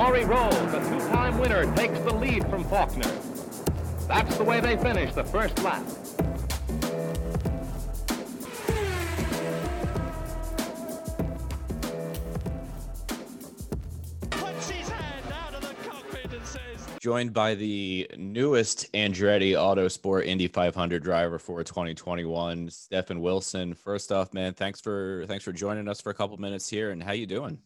Laurie Rolls, the two-time winner, takes the lead from Faulkner. That's the way they finish the first lap. Puts his hand out of the cockpit and says, Joined by the newest Andretti Autosport Indy 500 driver for 2021, Stefan Wilson. First off, man, thanks for thanks for joining us for a couple minutes here. And how you doing?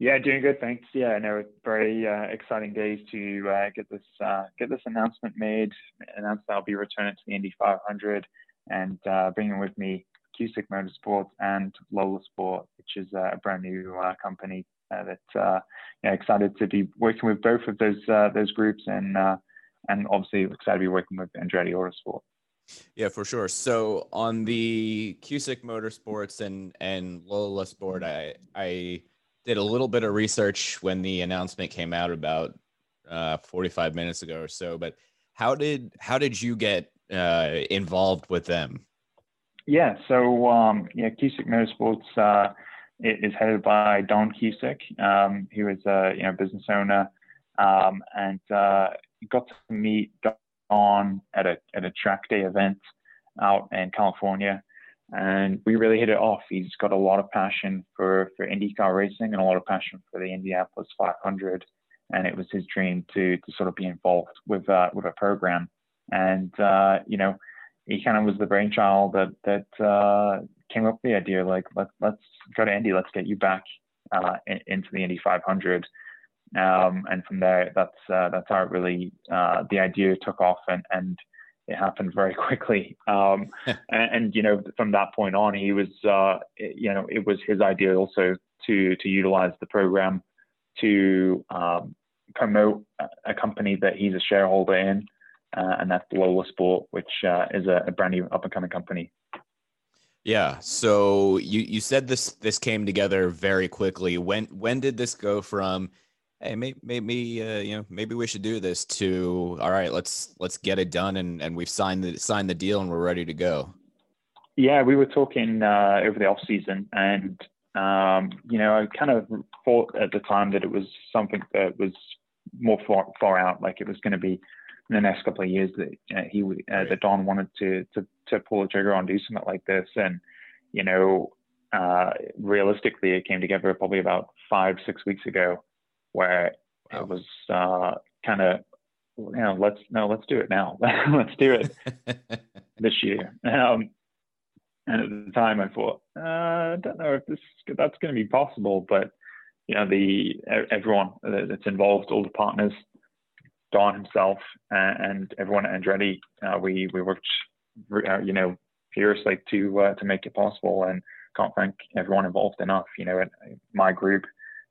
Yeah, doing good, thanks. Yeah, I know it's very uh, exciting days to uh, get this uh, get this announcement made. Announced that I'll be returning to the Indy 500 and uh, bringing with me Cusick Motorsports and LOHLA Sport, which is uh, a brand new uh, company that yeah, excited to be working with both of those those groups and and obviously excited to be working with Andretti Autosport. Yeah, for sure. So on the Cusick Motorsports and and LOHLA Sport, I I did a little bit of research when the announcement came out about uh, 45 minutes ago or so. But how did how did you get uh, involved with them? Yeah, so um, yeah, Cusick Motorsports uh, is headed by Don Cusick. Um, he was a you know business owner, um, and uh, got to meet Don at a at a track day event out in California, and we really hit it off. He's got a lot of passion for for IndyCar racing and a lot of passion for the Indianapolis 500, and it was his dream to to sort of be involved with uh, with a program, and uh, you know he kind of was the brainchild that that uh, came up with the idea like let's let's go to Indy, let's get you back uh, in, into the Indy 500, um, and from there that's uh, that's how it really uh, the idea took off. And and it happened very quickly. Um, and, and you know from that point on, he was uh, you know it was his idea also to to utilize the program to um, promote a- company that he's a shareholder in uh, and that's LOHLA Sport, which uh, is a, a brand new up and coming company. Yeah. So you you said this this came together very quickly. When when did this go from hey maybe maybe uh, you know maybe we should do this to all right let's let's get it done and and we've signed the signed the deal and we're ready to go. Yeah, we were talking uh, over the off season, and um, you know, I kind of thought at the time that it was something that was more far, far out, like it was going to be in the next couple of years that uh, he would, uh, that Don wanted to to to pull the trigger on do something like this, and you know, uh, realistically, it came together probably about five six weeks ago, where Wow. it was uh, kind of you know let's no let's do it now let's do it this year. Um, and at the time, I thought, uh, I don't know if this that's going to be possible, but you know, the everyone that's involved, all the partners, Don himself, and everyone at Andretti, uh, we we worked, uh, you know, furiously to uh, to make it possible, and can't thank everyone involved enough. You know, my group,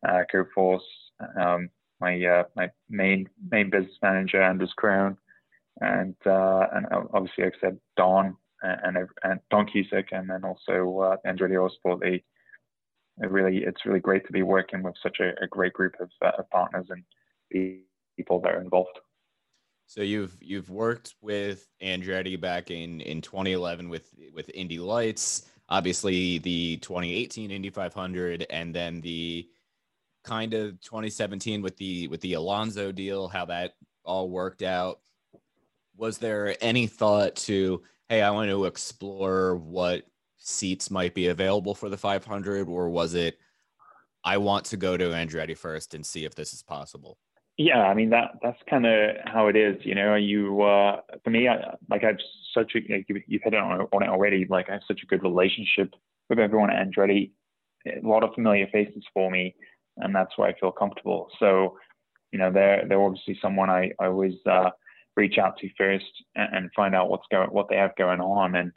uh, CoForce, um, my uh, my main main business manager Anders Crown, and uh, and obviously, like I said, Don and and, Don Cusick, and then also uh, Autosport. They it really it's really great to be working with such a, a great group of, uh, of partners and people that are involved. So you've you've worked with Andretti back in in 2011 with with Indy Lights, obviously the 2018 Indy 500, and then the kind of 2017 with the with the Alonso deal, how that all worked out. Was there any thought to, hey, I want to explore what seats might be available for the 500, or was it, I want to go to Andretti first and see if this is possible? Yeah, I mean that that's kind of how it is. You know, you uh, for me, I, like I've such a you- you've hit on on it already. Like I have such a good relationship with everyone at Andretti. A lot of familiar faces for me. And that's where I feel comfortable. So, you know, they're they're obviously someone I, I always uh, reach out to first and, and, find out what's going what they have going on. And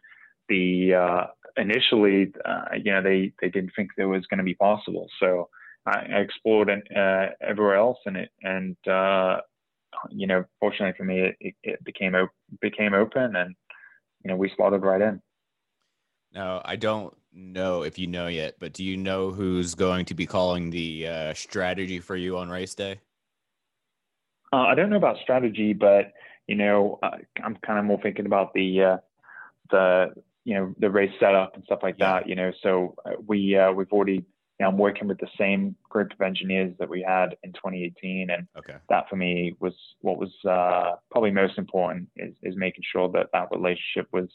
the uh, initially, uh, you know, they they didn't think that was going to be possible. So I, I explored uh, everywhere else, and it and uh, you know, fortunately for me, it, it became op- became open, and you know, we slotted right in. Now, I don't know if you know yet, but do you know who's going to be calling the uh, strategy for you on race day? Uh, I don't know about strategy, but you know, uh, I'm kind of more thinking about the uh, the you know the race setup and stuff like that. You know, so uh, we uh, we've already you know, I'm working with the same group of engineers that we had in 2018, and okay. that for me was what was uh, probably most important is, is making sure that that relationship was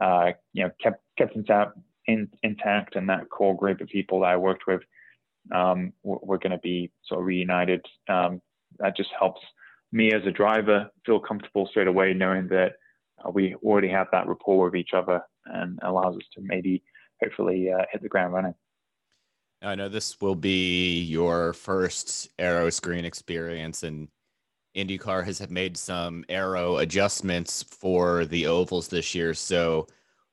uh, you know kept kept intact, in, intact, and that core group of people that I worked with um, we're going to be sort of reunited. Um, that just helps me as a driver feel comfortable straight away, knowing that we already have that rapport with each other, and allows us to maybe hopefully uh, hit the ground running. I know this will be your first aero screen experience, and IndyCar has made some aero adjustments for the ovals this year. So,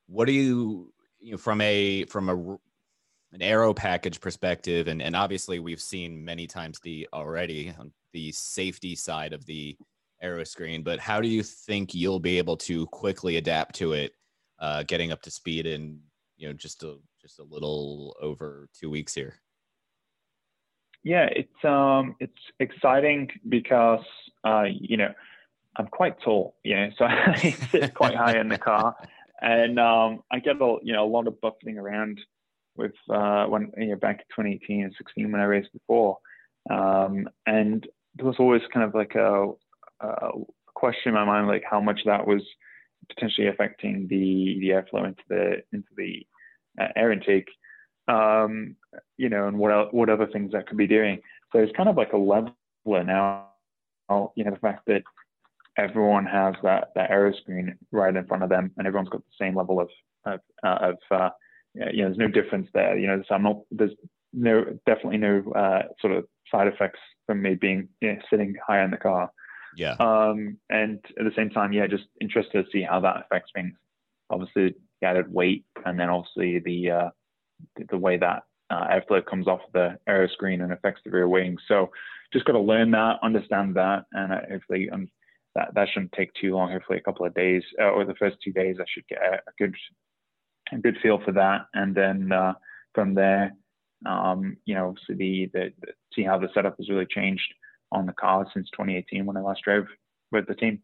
what do you, you know, from a from a an aero package perspective, and and obviously we've seen many times the already on the safety side of the aero screen, but how do you think you'll be able to quickly adapt to it, uh, getting up to speed in you know just a just a little over two weeks here. Yeah, it's um it's exciting because uh you know I'm quite tall, you know, so I sit quite high in the car, and um I get a you know a lot of buffeting around with uh when you know back in 2018 and 16 when I raced before, um and there was always kind of like a, a question in my mind like how much that was potentially affecting the the airflow into the into the uh, air intake, um, you know, and what what other things that could be doing. So it's kind of like a leveler now. You know, the fact that everyone has that that aero screen right in front of them, and everyone's got the same level of of, uh, of uh, you know, there's no difference there. You know, so I'm not there's no definitely no uh, sort of side effects from me being you know, sitting high in the car. Yeah. Um, and at the same time, yeah, just interested to see how that affects things. Obviously, the added weight, and then obviously the uh, the way that uh, airflow comes off the aero screen and affects the rear wing. So just got to learn that, understand that, and uh, hopefully um, that that shouldn't take too long. Hopefully a couple of days uh, or the first two days, I should get a, good a good feel for that, and then uh, from there, um, you know, so the, the, the see how the setup has really changed on the car since 2018 when I last drove with the team.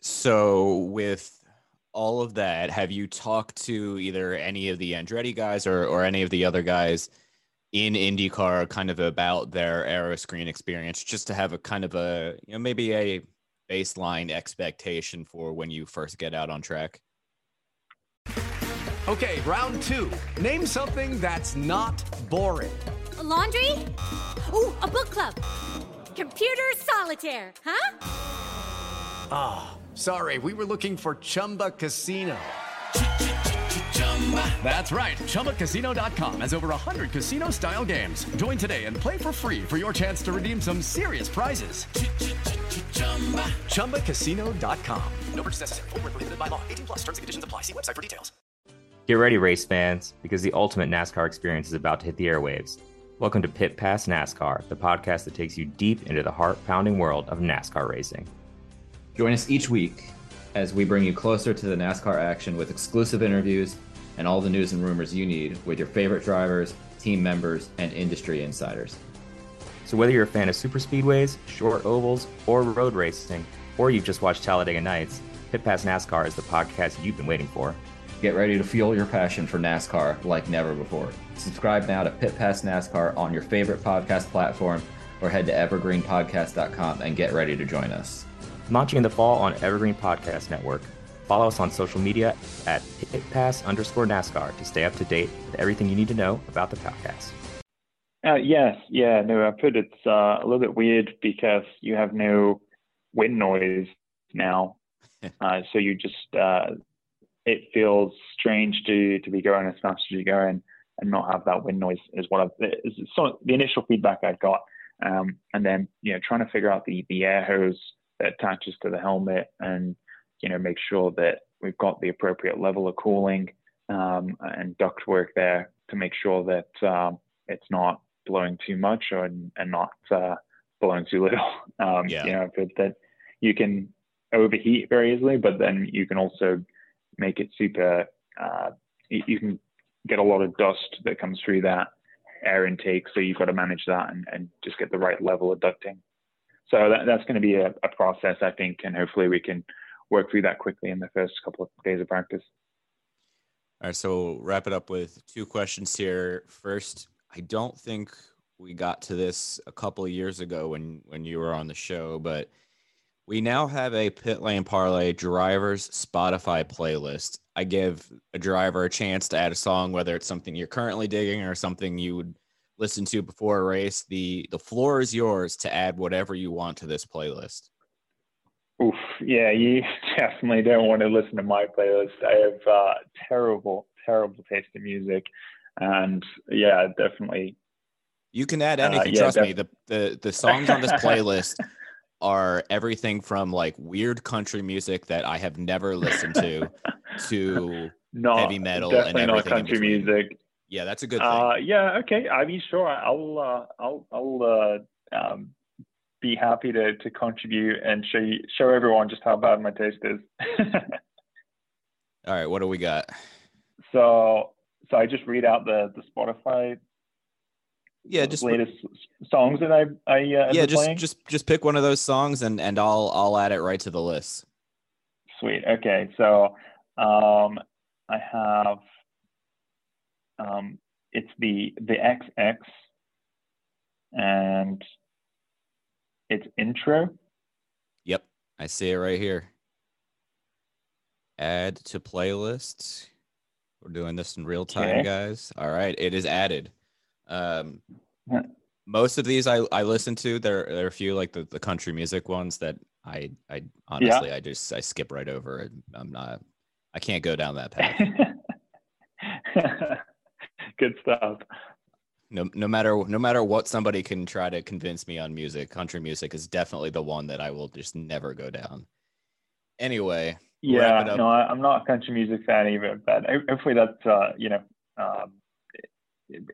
So with all of that, have you talked to either any of the Andretti guys or, or any of the other guys in IndyCar kind of about their aero screen experience, just to have a kind of a, you know, maybe a baseline expectation for when you first get out on track? Okay, round two. Name something that's not boring. A laundry? Ooh, a book club. Computer solitaire, huh? Ah. Sorry, we were looking for Chumba Casino. That's right. ChumbaCasino.com has over 100 casino style games. Join today and play for free for your chance to redeem some serious prizes. ChumbaCasino.com. No purchase necessary. Full prohibited by law. 18 plus terms and conditions apply. See website for details. Get ready, race fans, because the ultimate NASCAR experience is about to hit the airwaves. Welcome to Pit Pass NASCAR, the podcast that takes you deep into the heart pounding world of NASCAR racing. Join us each week as we bring you closer to the NASCAR action with exclusive interviews and all the news and rumors you need with your favorite drivers, team members, and industry insiders. So, whether you're a fan of super speedways, short ovals, or road racing, or you've just watched Talladega Nights, Pit Pass NASCAR is the podcast you've been waiting for. Get ready to fuel your passion for NASCAR like never before. Subscribe now to Pit Pass NASCAR on your favorite podcast platform or head to evergreenpodcast.com and get ready to join us launching in the fall on Evergreen Podcast Network. Follow us on social media at pitpass underscore NASCAR to stay up to date with everything you need to know about the podcast. Uh, yes, yeah, no, I've heard it's uh, a little bit weird because you have no wind noise now. uh, so you just, uh, it feels strange to, to be going as fast as you're going. and not have that wind noise is what I've, is some, the initial feedback I got. Um, and then, you know, trying to figure out the, the air hose that attaches to the helmet and, you know, make sure that we've got the appropriate level of cooling um, and duct work there to make sure that um, it's not blowing too much or, and not uh, blowing too little. Um, yeah. You know, that you can overheat very easily, but then you can also make it super. Uh, you can get a lot of dust that comes through that air intake, so you've got to manage that and, and just get the right level of ducting. So that, that's going to be a, a process, I think, and hopefully we can work through that quickly in the first couple of days of practice. All right, so wrap it up with two questions here. First, I don't think we got to this a couple of years ago when when you were on the show, but we now have a pit lane parlay drivers Spotify playlist. I give a driver a chance to add a song, whether it's something you're currently digging or something you would listen to before a race. The the floor is yours to add whatever you want to this playlist. Oof, yeah, you definitely don't want to listen to my playlist. I have uh, terrible, terrible taste in music, and yeah, definitely. You can add anything. Uh, yeah, trust def- me. The, the the songs on this playlist are everything from like weird country music that I have never listened to to not, heavy metal and everything. Not country music. Yeah, that's a good thing. Uh, yeah, okay. I mean, sure. I'll uh, I'll I'll uh, um, be happy to to contribute and show you, show everyone just how bad my taste is. All right, what do we got? So so I just read out the the Spotify yeah, just latest songs that I I uh, yeah, just playing? just just pick one of those songs and and I'll I'll add it right to the list. Sweet. Okay, so um, I have um, it's the the XX and it's intro. Yep, I see it right here. Add to playlist. We're doing this in real time, okay. guys. All right, it is added. Um, most of these I, I listen to. There there are a few like the, the country music ones that I I honestly yeah. I just I skip right over. I'm not I can't go down that path. Good stuff. No, no matter no matter what somebody can try to convince me on music, country music is definitely the one that I will just never go down. Anyway, yeah, no, I, am not a country music fan either, but hopefully that's uh, you know um,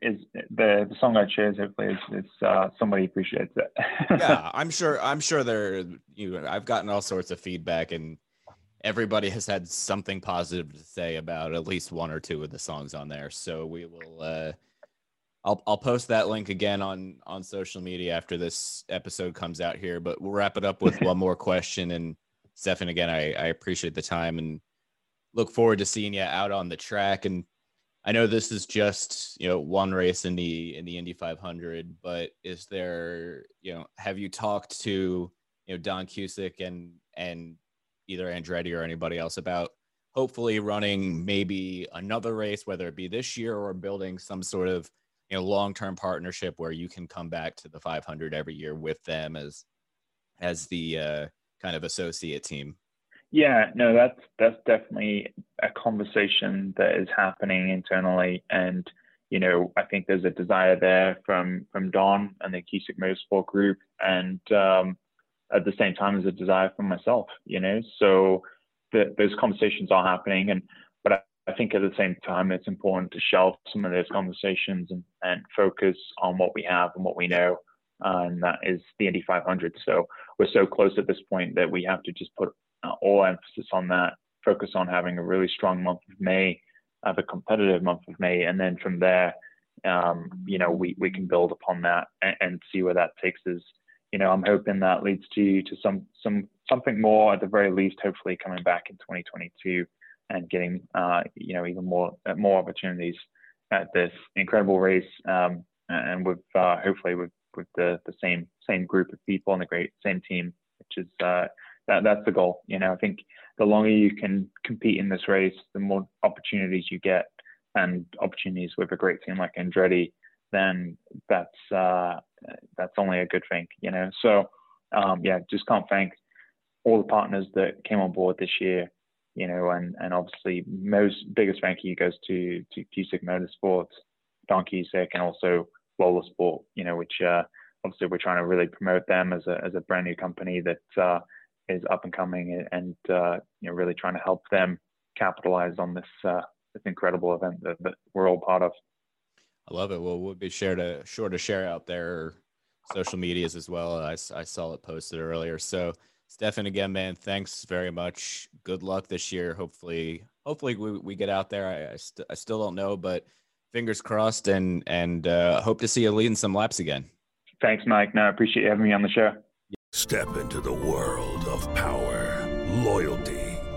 is the, the song I chose hopefully is, is uh, somebody appreciates it. yeah, I'm sure. I'm sure there. You, know, I've gotten all sorts of feedback, and everybody has had something positive to say about at least one or two of the songs on there. So we will. Uh, I'll I'll post that link again on on social media after this episode comes out here. But we'll wrap it up with one more question. And Stefan, again, I I appreciate the time and look forward to seeing you out on the track and I know this is just you know one race in the in the Indy 500, but is there you know have you talked to you know Don Cusick and and either Andretti or anybody else about hopefully running maybe another race, whether it be this year or building some sort of you know long term partnership where you can come back to the 500 every year with them as as the uh, kind of associate team. Yeah, no, that's that's definitely a conversation that is happening internally, and you know, I think there's a desire there from from Don and the Cusick Motorsport Group, and um, at the same time, there's a desire from myself. You know, so the, those conversations are happening, and I, think at the same time, it's important to shelve some of those conversations and, and focus on what we have and what we know, and that is the Indy 500. So we're so close at this point that we have to just put uh, all emphasis on that, focus on having a really strong month of May, have a competitive month of May, and then from there, um, you know, we, we can build upon that and, and, see where that takes us. You know, I'm hoping that leads to to some some something more at the very least. Hopefully, coming back in 2022 and getting uh, you know even more uh, more opportunities at this incredible race, um, and with uh, hopefully with with the the same same group of people and the great same team, which is uh, that that's the goal. You know, I think the longer you can compete in this race, the more opportunities you get, and opportunities with a great team like Andretti, then that's uh, that's only a good thing. You know, so um, yeah, just can't thank all the partners that came on board this year. You know, and and obviously most biggest you goes to to Cusick Motorsports Don Cusick and also LOHLA Sport, you know, which uh, obviously we're trying to really promote them as a, as a brand new company that uh, is up and coming and, uh, you know, really trying to help them capitalize on this, uh, this incredible event that, that we're all part of. I love it. Well, we'll be sure to sure to share out their social medias as well. I, I saw it posted earlier. So, Stefan, again, man, thanks very much. Good luck this year. Hopefully, hopefully we, we get out there. I I, st- I still don't know, but fingers crossed, and and uh, hope to see you leading some laps again. Thanks, Mike. No, I appreciate you having me on the show. Step into the world of power, loyalty,